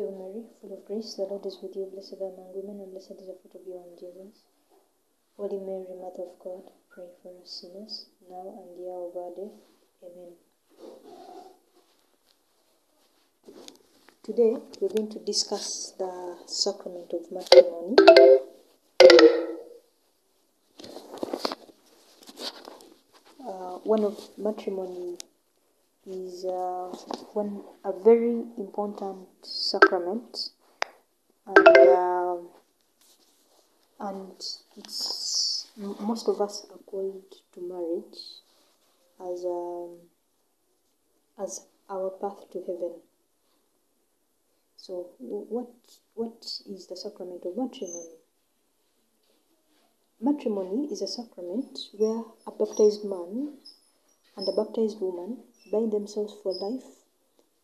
Hail Mary, full of grace, the Lord is with you. Blessed are among women, and blessed is the fruit of your womb, Jesus. Holy Mary, Mother of God, pray for us sinners, now and the hour of our death. Amen. Today, we're going to discuss the sacrament of matrimony. Uh, one of matrimony is uh, one a very important sacrament, and uh, and it's most of us are called to marriage as um, as our path to heaven. So, what what is the sacrament of matrimony? Matrimony is a sacrament where a baptized man and a baptized woman bind themselves for life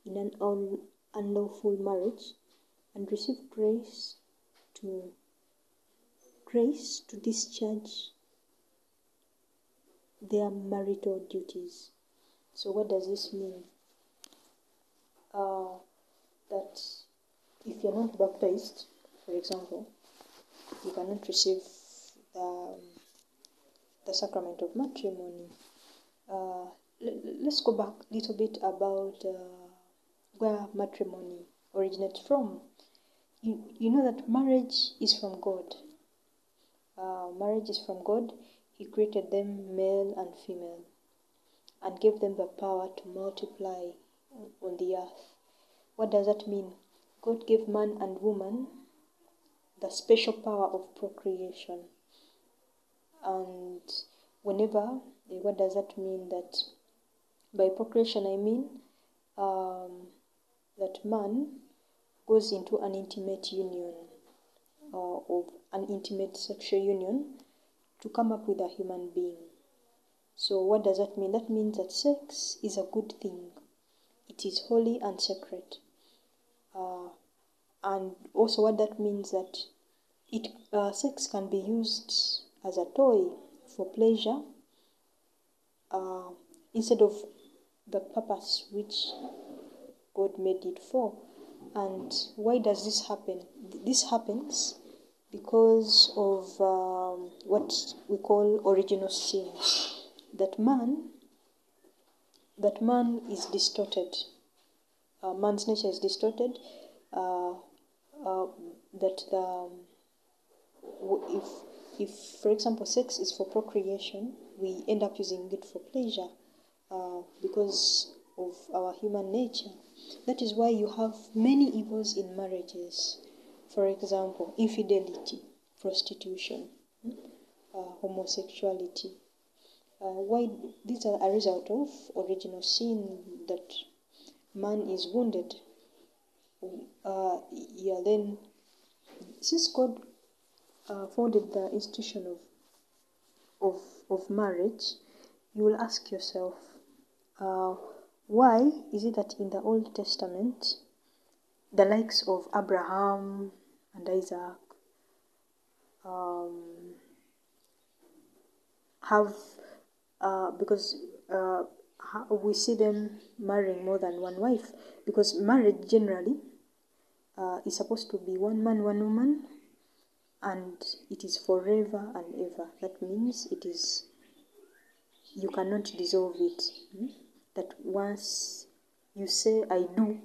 in an un- unlawful marriage and receive grace to grace to discharge their marital duties. So, what does this mean? Uh, that if you're not baptized, for example, you cannot receive the, the sacrament of matrimony. Uh, let's go back a little bit about uh, where matrimony originates from. You, you know that marriage is from God. Uh, marriage is from God. He created them male and female and gave them the power to multiply on the earth. What does that mean? God gave man and woman the special power of procreation. And whenever, eh, what does that mean? That by procreation, I mean um, that man goes into an intimate union uh, of an intimate sexual union to come up with a human being. So, what does that mean? That means that sex is a good thing, it is holy and sacred. Uh, and also, what that means that it uh, sex can be used as a toy for pleasure uh, instead of the purpose which God made it for. And why does this happen? This happens because of um, what we call original sin. That man, that man is distorted. Uh, man's nature is distorted. Uh, uh, that the um, if if for example sex is for procreation, we end up using it for pleasure uh, because of our human nature. That is why you have many evils in marriages. For example, infidelity, prostitution, uh, homosexuality. Uh, why these are a result of original sin that man is wounded. Uh, yeah, then since God uh, founded the institution of of of marriage, you will ask yourself, uh, why is it that in the Old Testament, the likes of Abraham and Isaac um, have, uh, because uh, we see them marrying more than one wife, because marriage generally uh, is supposed to be one man, one woman, and it is forever and ever. That means it is you cannot dissolve it. hmm? That once you say I do,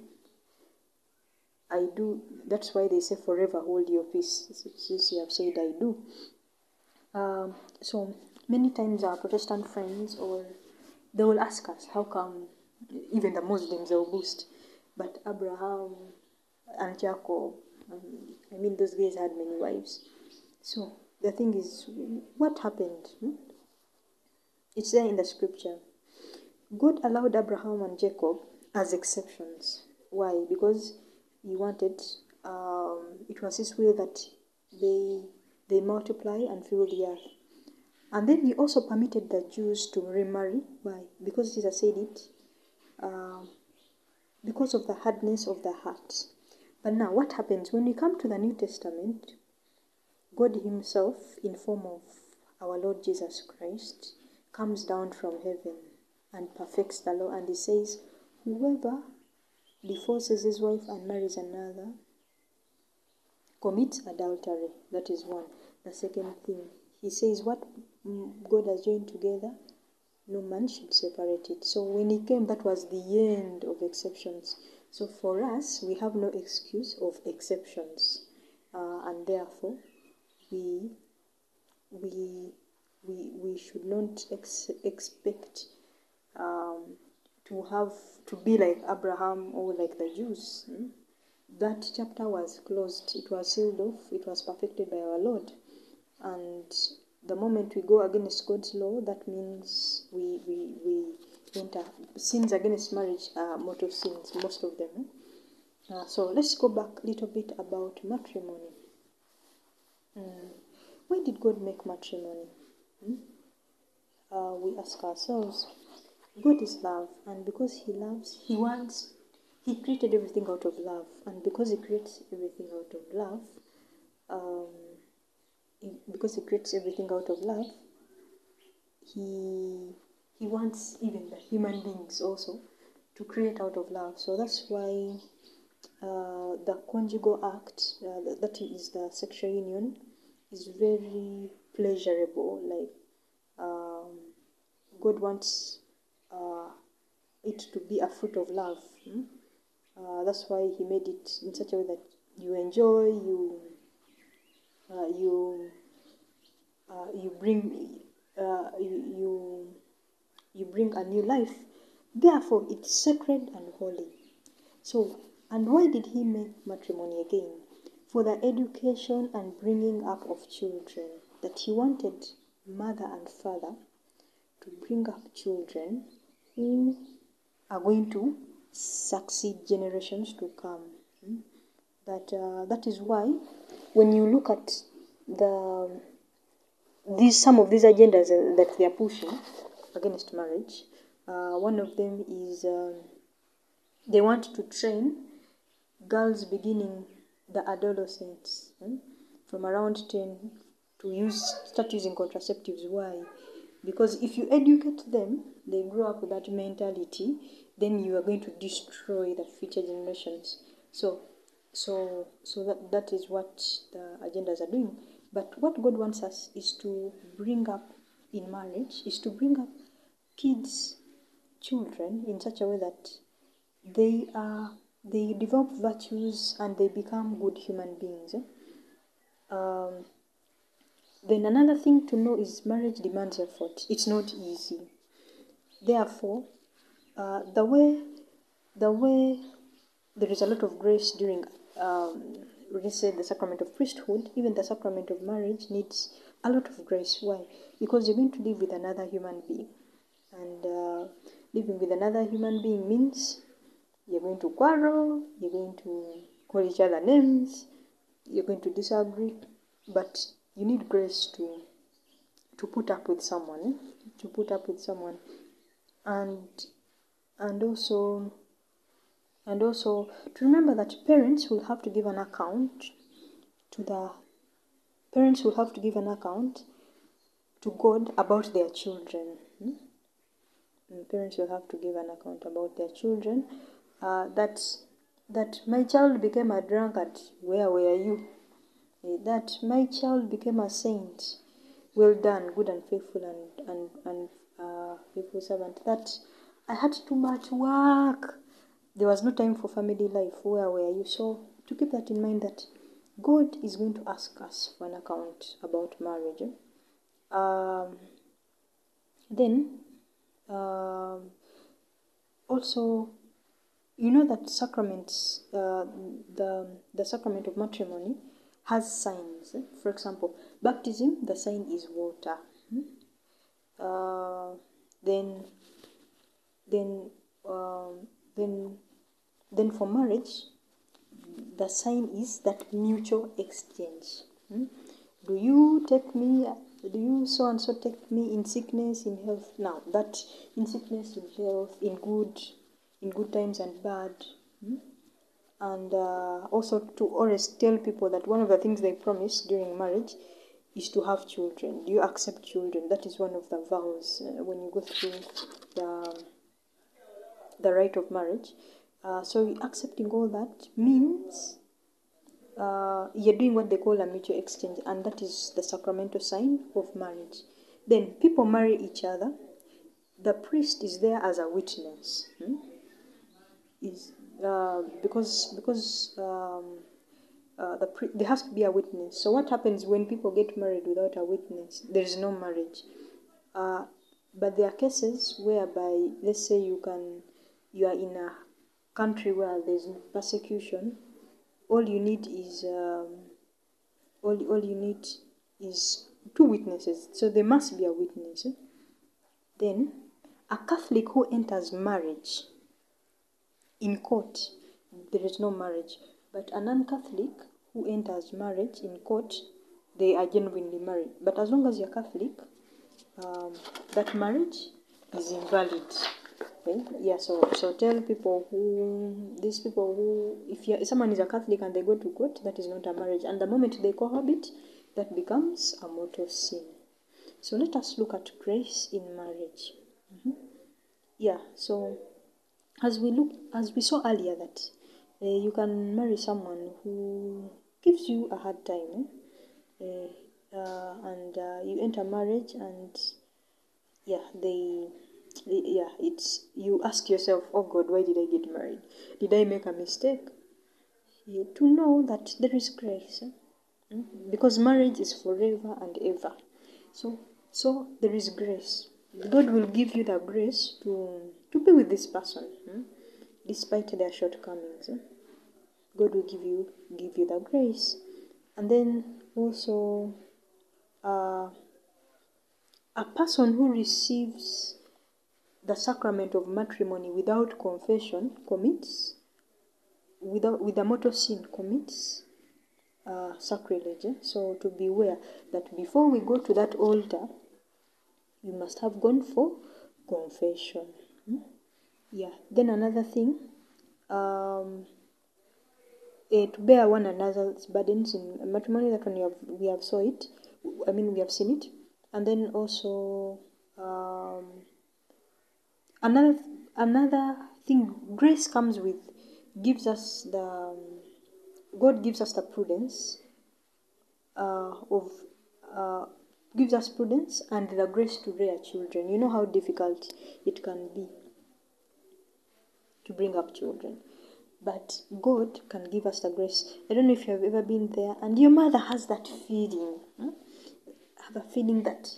I do. That's why they say forever hold your peace. Since you have said I do. Um, so many times our Protestant friends or they will ask us how come even the Muslims they will boast, but Abraham and Jacob, um, I mean those guys had many wives. So the thing is, what happened? hmm? It's there in the scripture. God allowed Abraham and Jacob as exceptions. Why? Because He wanted. Um, it was His will that they they multiply and fill the earth. And then He also permitted the Jews to remarry. Why? Because Jesus said it. Um, because of the hardness of the heart. But now, what happens when we come to the New Testament? God Himself, in form of our Lord Jesus Christ, comes down from heaven and perfects the law, and He says, "Whoever divorces his wife and marries another, commits adultery. That is one. The second thing, he says, What God has joined together, no man should separate it. So when he came, that was the end of exceptions. So for us, we have no excuse of exceptions, uh, and therefore, we we we we should not ex- expect um, to have to be like Abraham or like the Jews. hmm? That chapter was closed. It was sealed off. It was perfected by our Lord. And the moment we go against God's law, that means we we we enter sins against marriage are mortal sins, most of them. eh? Uh, so let's go back a little bit about matrimony. Mm. Why did God make matrimony? Hmm? Uh, we ask ourselves. God is love, and because He loves, He wants, He created everything out of love, and because He creates everything out of love, um, because He creates everything out of love, He He wants even the human beings also to create out of love. So that's why uh, the conjugal act, uh, that is the sexual union, is very pleasurable. Like um, God wants it to be a fruit of love. hmm? Uh, that's why He made it in such a way that you enjoy, you uh, you uh, you bring uh, you, you you bring a new life. Therefore, it's sacred and holy. So, and why did he make matrimony again? For the education and bringing up of children. That he wanted mother and father to bring up children who are going to succeed generations to come. Hmm? That uh, that is why, when you look at the these some of these agendas that they are pushing against marriage, uh, one of them is um, they want to train girls beginning the adolescence hmm, from around 10 to use start using contraceptives why because if you educate them they grow up with that mentality then you are going to destroy the future generations so so so that that is what the agendas are doing but what god wants us is to bring up in marriage is to bring up kids children in such a way that they are they develop virtues and they become good human beings. eh? Um, then another thing to know is marriage demands effort. It's not easy. Therefore, uh, the way the way there is a lot of grace during um, let's say the sacrament of priesthood, even the sacrament of marriage needs a lot of grace. Why? Because you're going to live with another human being, and uh, living with another human being means you're going to quarrel, you're going to call each other names, you're going to disagree, but you need grace to to put up with someone, to put up with someone, and and also and also to remember that parents will have to give an account to the parents will have to give an account to God about their children. hmm? And parents will have to give an account about their children. Uh, that that my child became a drunkard. Where were you? Eh, That my child became a saint. Well done, good and faithful and and and uh, faithful servant. That I had too much work. There was no time for family life. Where were you? So to keep that in mind, that God is going to ask us for an account about marriage. Um, then um, also you know that sacraments uh, the the sacrament of matrimony has signs for example baptism the sign is water hmm? uh, then then um, then then for marriage the sign is that mutual exchange. Hmm? do you take me do you so and so take me in sickness in health? Now that in sickness in health in good in good times and bad. Hmm? and uh, also to always tell people that one of the things they promise during marriage is to have children. Do you accept children? That is one of the vows uh, when you go through the the rite of marriage Uh, so accepting all that means uh, you're doing what they call a mutual exchange, and that is the sacramental sign of marriage. Then people marry each other. The priest is there as a witness. hmm? Is uh, because because um, uh, the pri- there has to be a witness. So what happens when people get married without a witness? There is no marriage. Uh, but there are cases whereby, let's say you can, you are in a country where there's persecution. All you need is um, all, all you need is two witnesses. So there must be a witness. Then a Catholic who enters marriage in court, there is no marriage. But a non Catholic who enters marriage in court, they are genuinely married. But as long as you're Catholic, um, that marriage is invalid. Okay? Yeah, so so tell people who these people who if you someone is a Catholic and they go to court, that is not a marriage. And the moment they cohabit, that becomes a mortal sin. So let us look at grace in marriage. Mhm. Yeah, so as we look as we saw earlier that uh, you can marry someone who gives you a hard time eh? uh, uh, and uh, you enter marriage and yeah they yeah it's you ask yourself oh god why did i get married did i make a mistake to know that there is grace eh? Mm? because marriage is forever and ever so so there is grace god will give you the grace to to be with this person hmm? despite their shortcomings eh? god will give you give you the grace and then also uh, a person who receives the sacrament of matrimony without confession commits without with a mortal sin commits uh, sacrilege. So to beware that before we go to that altar, we must have gone for confession. hmm? Yeah. Then another thing, um, eh, to bear one another's burdens in matrimony. That one we have we have saw it. I mean we have seen it, and then also um, another another thing. Grace comes with gives us the um, God gives us the prudence uh, of uh, gives us prudence and the grace to rear children. You know how difficult it can be to bring up children. But God can give us the grace. I don't know if you have ever been there, and your mother has that feeling. hmm? Have a feeling that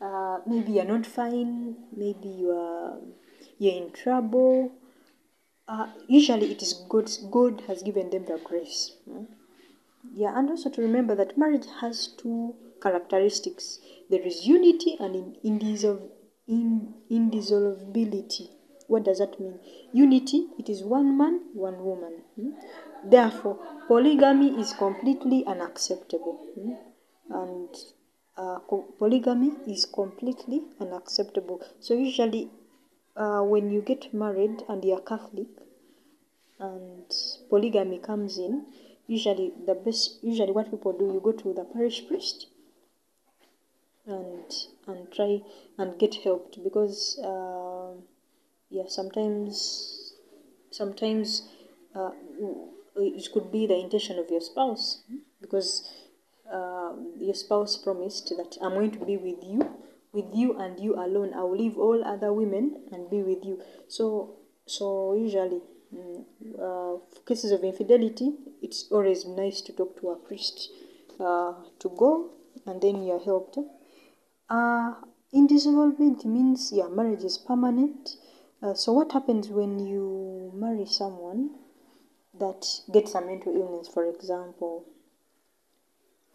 uh, maybe you're not fine, maybe you are you're in trouble. Uh, usually, it is God. God has given them the grace. hmm? Yeah, and also to remember that marriage has two characteristics there is unity and in- in- indissolubility. What does that mean? Unity, it is one man, one woman. hmm? Therefore, polygamy is completely unacceptable. hmm? And uh, polygamy is completely unacceptable. So, usually, uh, when you get married and you're Catholic, and polygamy comes in, usually the best usually what people do you go to the parish priest and and try and get helped because uh, yeah sometimes sometimes uh, it could be the intention of your spouse because uh, your spouse promised that I'm going to be with you, with you and you alone. I will leave all other women and be with you. So, so usually, mm, uh, cases of infidelity, it's always nice to talk to a priest uh, to go, and then you're helped. Uh, indissolubility means yeah, marriage is permanent. Uh, so what happens when you marry someone that gets a mental illness, for example,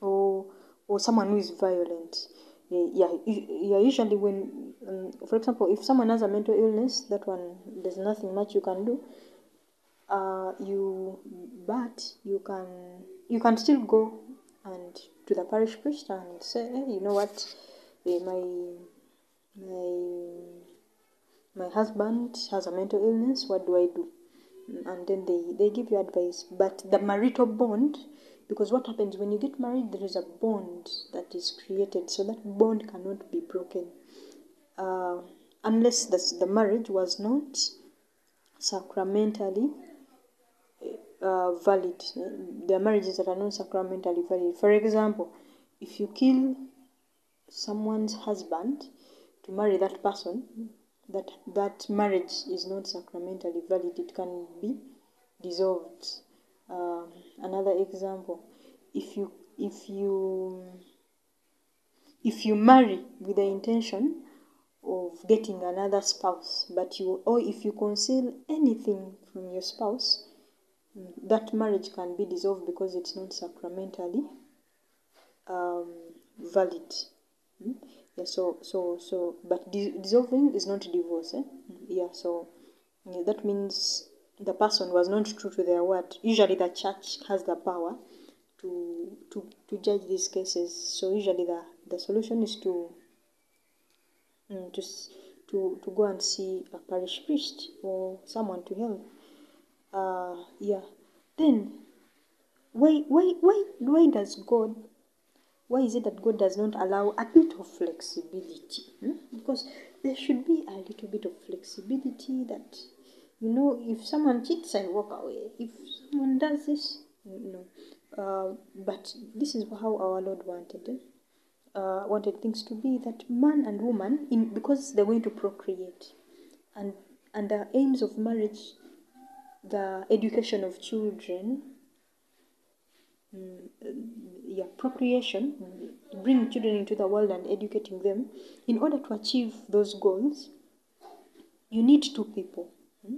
or or someone who is violent? Yeah, yeah. Usually, when, um, for example, if someone has a mental illness, that one there's nothing much you can do. Uh, you, but you can you can still go and to the parish priest and say, hey, you know what, eh, my my my husband has a mental illness what do i do and then they they give you advice but the marital bond because what happens when you get married there is a bond that is created so that bond cannot be broken uh, unless the, the marriage was not sacramentally uh, valid. There are marriages that are not sacramentally valid. For example, if you kill someone's husband to marry that person, that that marriage is not sacramentally valid. It can be dissolved. Um, another example, if you if you if you marry with the intention of getting another spouse, but you or if you conceal anything from your spouse, that marriage can be dissolved because it's not sacramentally um, valid. Hmm? Yeah, so so so, but dissolving is not divorce. Eh? Yeah, so yeah, that means the person was not true to their word. Usually, the church has the power to to to judge these cases. So usually, the the solution is to mm, to to to go and see a parish priest or someone to help. Uh, yeah. Then, why why why why does God why is it that God does not allow a bit of flexibility? Hmm? Because there should be a little bit of flexibility that, you know, if someone cheats, I walk away. If someone does this, no. Uh, but this is how our Lord wanted it. Uh, wanted things to be that man and woman, in because they're going to procreate, and and the aims of marriage, the education of children, mm, yeah, procreation, bringing children into the world and educating them, in order to achieve those goals, you need two people. Hmm?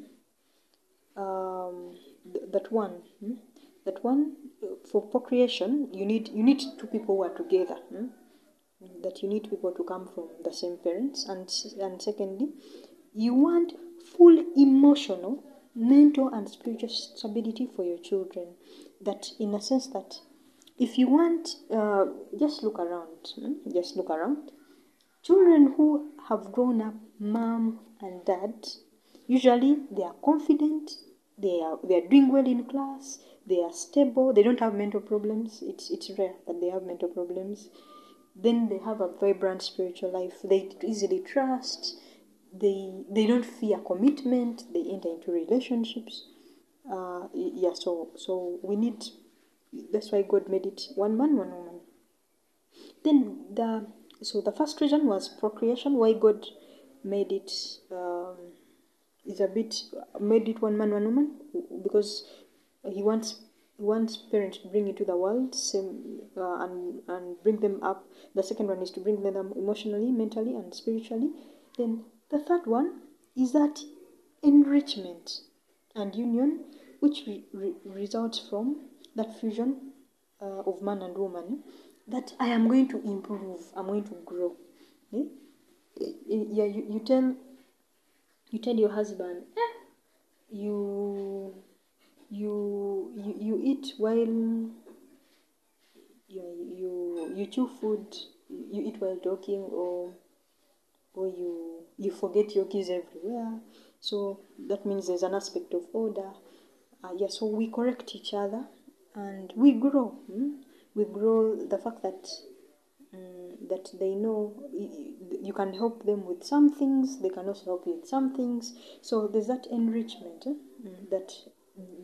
Um, th- that one, hmm? that one, for procreation, you need you need two people who are together. Hmm? That you need people to come from the same parents, and and secondly, you want full emotional, mental, and spiritual stability for your children. That, in a sense, that if you want, uh, just look around. Hmm? Just look around. Children who have grown up, mom and dad, usually they are confident. They are they are doing well in class. They are stable. They don't have mental problems. It's it's rare that they have mental problems. Then they have a vibrant spiritual life. They easily trust. They they don't fear commitment. They enter into relationships. Uh, yeah. So so we need that's why God made it one man, one woman. Then the so the first reason was procreation. Why God made it um, is a bit made it one man, one woman because He wants he wants parents to bring into the world same uh, and and bring them up. The second one is to bring them emotionally, mentally, and spiritually. Then the third one is that enrichment and union, which re- re- results from that fusion uh, of man and woman, that I am going to improve, I'm going to grow. Eh? Yeah, you, you tell you tell your husband, eh, you you you you eat while you you you chew food, you eat while talking, or or you you forget your keys everywhere. So that means there's an aspect of order. Uh, yeah, so we correct each other and we grow. Hmm? We grow the fact that um, that they know you can help them with some things, they can also help you with some things. So there's that enrichment eh? mm, that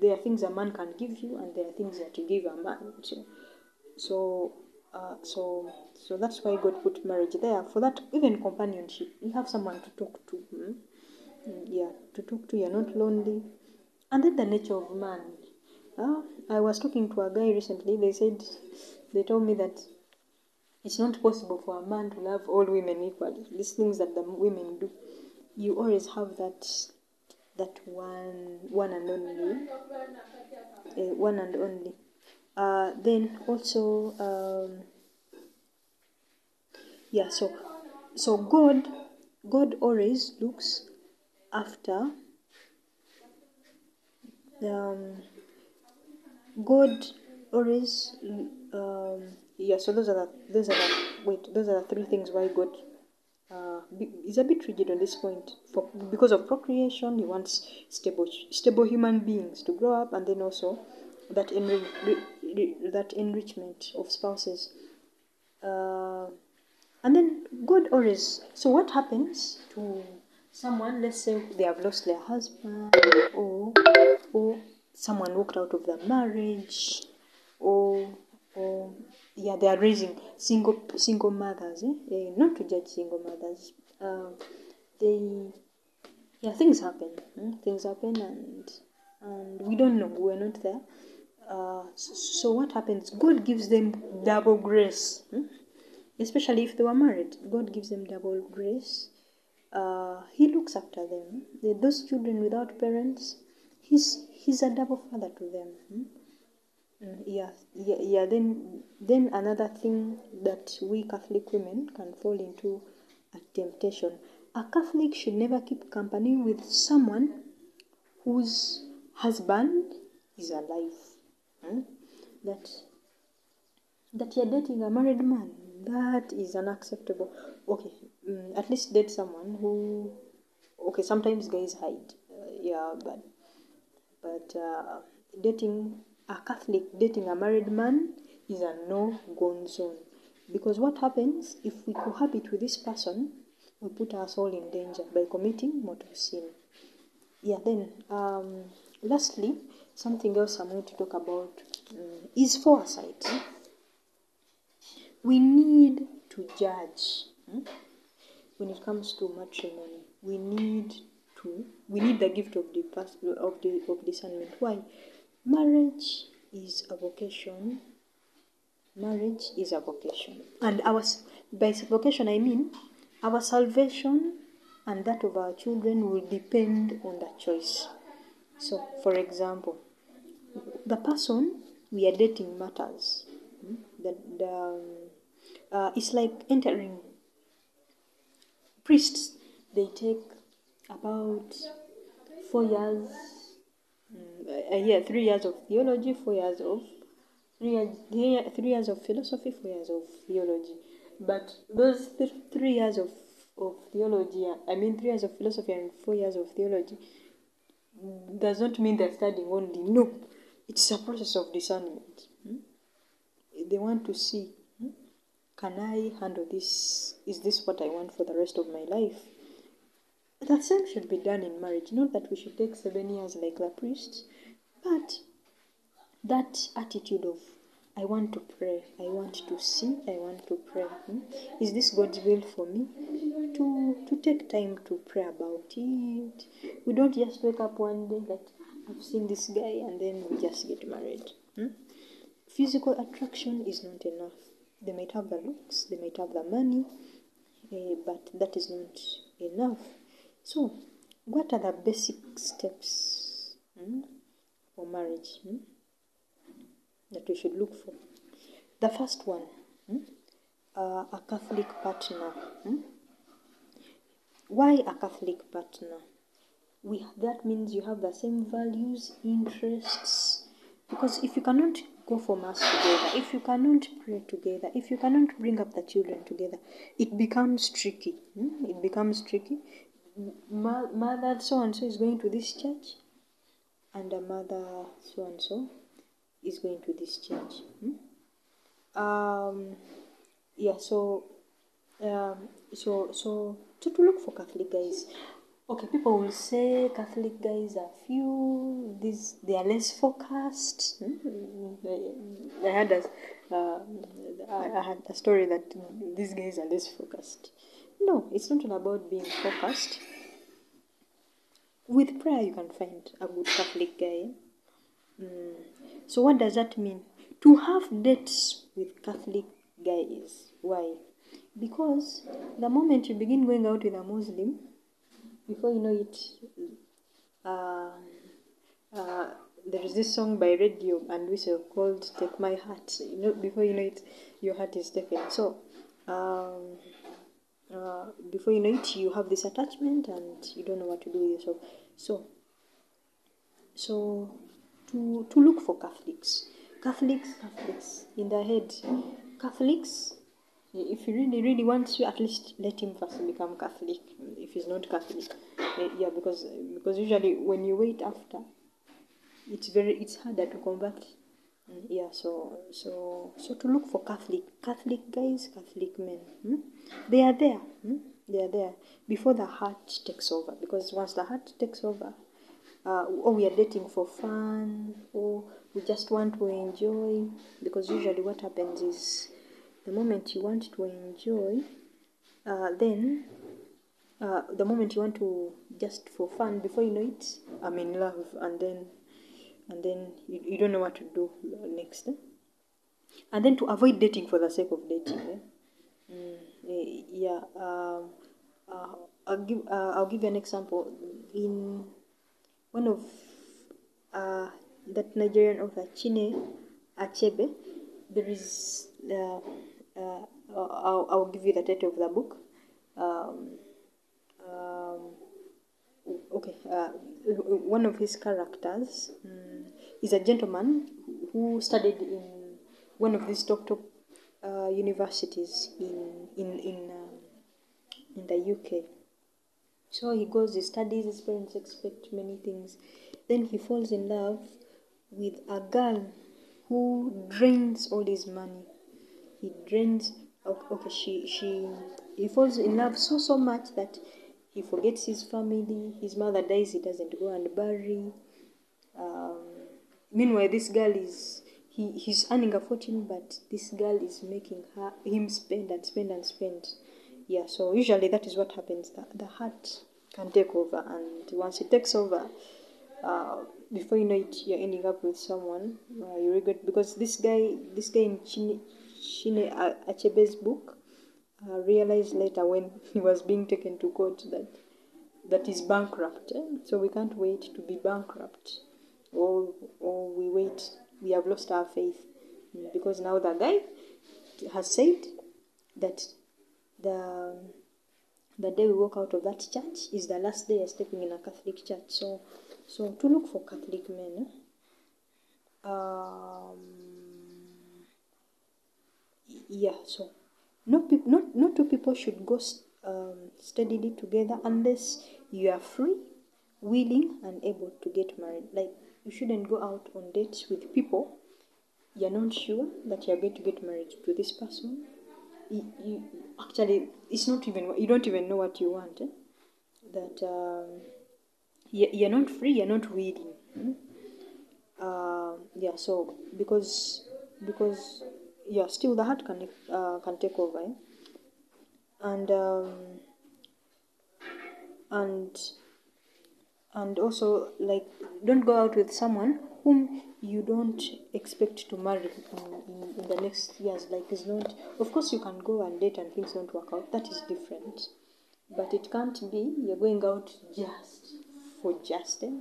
there are things a man can give you, and there are things that you give a man. So, so, uh, so, so that's why God put marriage there for that. Even companionship, you have someone to talk to. Hmm? Yeah, to talk to. You're not lonely. And then the nature of man. Uh, I was talking to a guy recently. They said, they told me that it's not possible for a man to love all women equally. These things that the women do, you always have that that one one and only, uh, one and only. Uh, then also, um, yeah. So, so God, God always looks after. Um, God always um, yeah. So those are the those are the wait those are the three things why God uh, is a bit rigid on this point. For because of procreation, He wants stable stable human beings to grow up, and then also that enri- that enrichment of spouses. Uh, and then God always. So what happens to someone? Let's say they have lost their husband, or or someone walked out of the marriage, or or yeah, they are raising single single mothers. Eh? Eh, not to judge single mothers. Uh, they yeah, things happen. hmm, Things happen, and and we don't know. We're not there. Uh, so, so what happens? God gives them double grace, hmm? especially if they were married. God gives them double grace. Uh, he looks after them. The- Those children without parents, he's he's a double father to them. hmm? Mm, yeah, yeah, yeah. Then, then another thing that we Catholic women can fall into a temptation. A Catholic should never keep company with someone whose husband is alive. Hmm? That that you're dating a married man. That is unacceptable. Okay, mm, at least date someone who. Okay, sometimes guys hide. Uh, yeah, but but uh, dating a Catholic, dating a married man is a no-go zone. Because what happens if we cohabit with this person, we put us all in danger by committing mortal sin. Yeah, then um, lastly, something else I'm going to talk about mm, is foresight. We need to judge hmm, when it comes to matrimony. We need to we need the gift of the of the of discernment. Why? Marriage is a vocation. Marriage is a vocation, and our by vocation I mean our salvation and that of our children will depend on that choice. So, for example, the person we are dating matters. Hmm? The, the, um, uh, it's like entering priests. They take about four years, mm, a year, three years of theology, four years of three years, three years of philosophy, four years of theology. But those th- three years of, of theology, I mean, three years of philosophy and four years of theology, does not mean they're studying only. No, it's a process of discernment. hmm? They want to see hmm, can I handle this? Is this what I want for the rest of my life? The same should be done in marriage. Not that we should take seven years like the priests, but that attitude of I want to pray, I want to see, I want to pray. hmm? Is this God's will for me? To to take time to pray about it. We don't just wake up one day that I've seen this guy and then we just get married. hmm? Physical attraction is not enough. They might have the looks, they might have the money, eh, but that is not enough. So, what are the basic steps hmm, for marriage? That we should look for. The first one, hmm, uh, a Catholic partner. hmm? Why a Catholic partner? We that means you have the same values, interests. Because if you cannot go for mass together, if you cannot pray together, if you cannot bring up the children together, it becomes tricky. hmm? It becomes tricky. Mother so and so is going to this church, and a mother so and so is going to this church. hmm? Um, yeah, so, um, so, so, so to look for Catholic guys. Okay, people will say Catholic guys are few. These they are less focused. hmm? I had a, uh, I I had a story that these guys are less focused. No, it's not all about being focused. With prayer, you can find a good Catholic guy. Mm. So what does that mean? To have dates with Catholic guys. Why? Because the moment you begin going out with a Muslim, before you know it, uh, uh, there is this song by Radio and Weasel called "Take My Heart." You know, before you know it, your heart is taken. So, um, uh, before you know it, you have this attachment and you don't know what to do with yourself. So, so to to look for Catholics, Catholics, Catholics in their head, Catholics. If he really, really wants you, at least let him first become Catholic. If he's not Catholic, yeah, because because usually when you wait after, it's very it's harder to convert. Mm, Yeah, so so so to look for Catholic Catholic guys, Catholic men, hmm? they are there. Hmm? They are there before the heart takes over. Because once the heart takes over, uh, or we are dating for fun, or we just want to enjoy. Because usually, what happens is the moment you want to enjoy, uh, then uh, the moment you want to just for fun, before you know it, I'm in love, and then and then you, you don't know what to do next. Eh? And then to avoid dating for the sake of dating. Eh? Mm, eh, yeah. Um, uh, I'll give uh, I'll give you an example. In one of uh, that Nigerian author Chinua Achebe, there is uh, uh, I'll, I'll give you the title of the book. Um, um, okay, uh, one of his characters um, is a gentleman who studied in one of these top top uh, universities in in in uh, in the UK. So he goes, he studies, his parents expect many things. Then he falls in love with a girl who drains all his money. He drains. Okay, she she he falls in love so so much that he forgets his family. His mother dies. He doesn't go and bury. Um, meanwhile, this girl is he, he's earning a fortune, but this girl is making her him spend and spend and spend. Yeah, so usually that is what happens. The, the heart can take over, and once it takes over, uh, before you know it, you're ending up with someone uh, you regret because this guy, this guy in Chinua, Chinua Achebe's book, uh, realized later when he was being taken to court that that is bankrupt. Eh? So we can't wait to be bankrupt, or or we wait. We have lost our faith because now the guy has said that the the day we walk out of that church is the last day stepping in a Catholic church. So so to look for Catholic men. Eh? Um, yeah. So not, pe- not, not two people should go um, steadily together unless you are free, willing, and able to get married. Like, you shouldn't go out on dates with people you're not sure that you're going to get married to this person. You, you, actually, it's not even, you don't even know what you want. Eh? That um, you, you're not free, you're not willing. Hmm? Uh, yeah, so because because yeah, still the heart can uh, can take over, eh? and um, and and also like don't go out with someone whom you don't expect to marry in, in, in the next years. Like it's not. Of course, you can go and date and things don't work out. That is different, but it can't be you're going out just for just. Eh?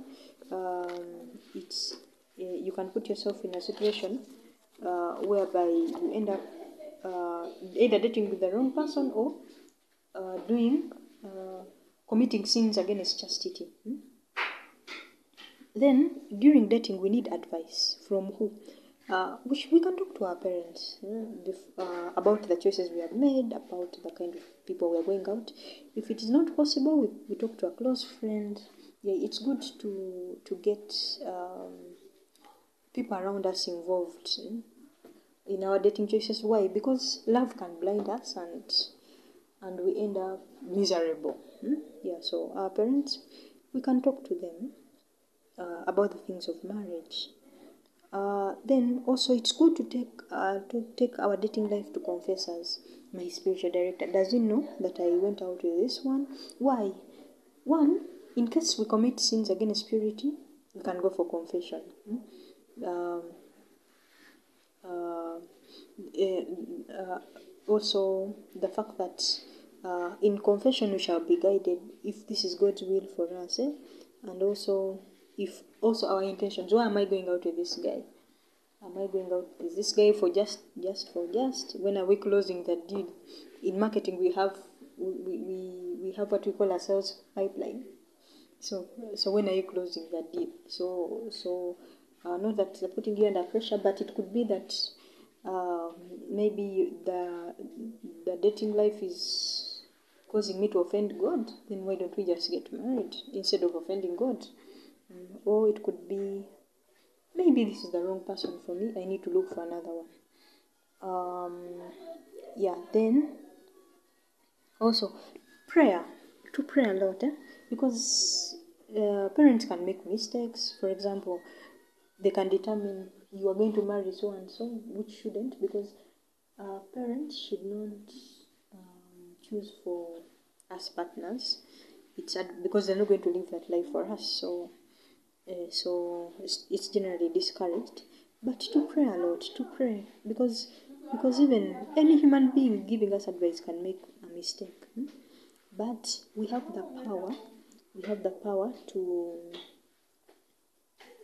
Um, it's you can put yourself in a situation uh, whereby you end up uh, either dating with the wrong person or uh, doing uh, committing sins against chastity. Hmm? Then during dating, we need advice from who? Uh, we, we can talk to our parents uh, about the choices we have made, about the kind of people we are going out. If it is not possible, we, we talk to a close friend. Yeah, it's good to to get um, people around us involved in our dating choices. Why? Because love can blind us and and we end up miserable. Hmm? Yeah, so our parents, we can talk to them uh, about the things of marriage. Uh, then also it's good to take uh, to take our dating life to confessors. My spiritual director does he know that I went out with this one? Why? One, in case we commit sins against purity, we can go for confession. Hmm? Um, uh, uh, also the fact that uh, in confession we shall be guided if this is God's will for us, eh? and also if also our intentions. Why am I going out with this guy? Am I going out with this guy for just just for just? When are we closing that deal? In marketing, we have we, we, we have what we call a sales pipeline. So so when are you closing that deal? So so uh, not that they're putting you under pressure, but it could be that uh, maybe the the dating life is causing me to offend God. Then why don't we just get married instead of offending God? Mm, or it could be maybe this is the wrong person for me. I need to look for another one. Um, yeah. Then also prayer to pray a lot, eh? because uh, parents can make mistakes. For example, they can determine you are going to marry so and so, which shouldn't, because uh, parents should not um, choose for us partners. It's ad- because they're not going to live that life for us. So, uh, so it's, it's generally discouraged. But to pray a lot, to pray, because because even any human being giving us advice can make a mistake. hmm? But we have the power. We have the power to.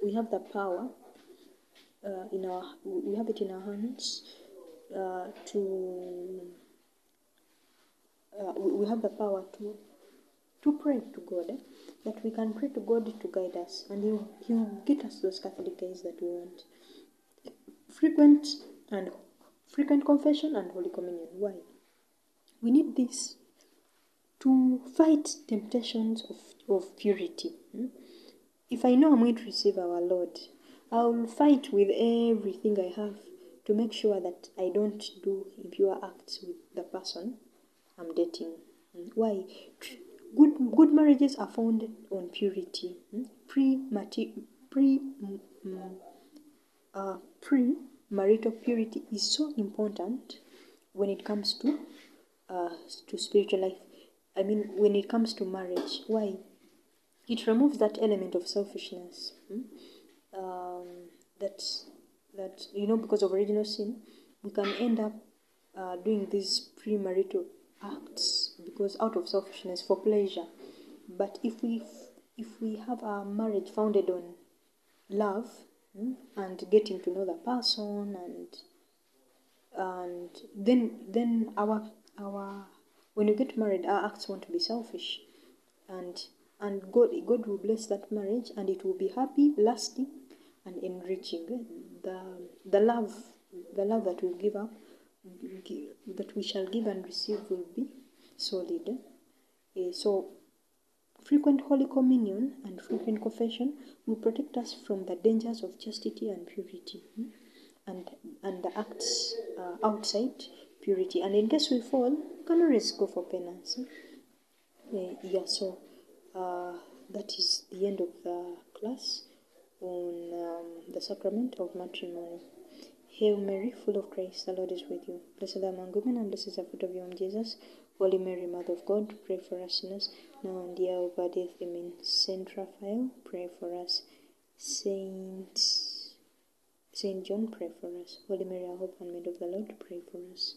We have the power uh, in our. We have it in our hands uh, to. Uh, we we have the power to to pray to God. eh? That we can pray to God to guide us, and He'll, he'll get us those Catholic guys that we want. Frequent and frequent confession and Holy Communion. Why? We need this to fight temptations of, of purity. hmm? If I know I'm going to receive our Lord, I'll fight with everything I have to make sure that I don't do impure acts with the person I'm dating. Hmm? Why? Good, good marriages are founded on purity. hmm? Pre pre mm, mm, uh, marital purity is so important when it comes to uh, to spiritual life. I mean, when it comes to marriage, why? It removes that element of selfishness. hmm? Um, that that you know because of original sin, we can end up uh, doing these premarital acts because out of selfishness for pleasure. But if we if we have a marriage founded on love mm, and getting to know the person and and then then our our when you get married our acts won't be selfish and and god god will bless that marriage and it will be happy lasting and enriching the the love the love that we give up that we shall give and receive will be solid Eh, so Frequent Holy Communion and frequent confession will protect us from the dangers of chastity and purity, hmm? and and the acts uh, outside purity. And in case we fall, we can always go for penance. eh? Eh, yeah, so uh, that is the end of the class on um, the sacrament of matrimony. Hail Mary, full of grace, the Lord is with you. Blessed are among women, and blessed is the fruit of your womb, Jesus. Holy Mary, Mother of God, pray for us sinners, now and the hour of our death. Amen. Saint Raphael, pray for us. Saint Saint John, pray for us. Holy Mary, our hope and maid of the Lord, pray for us.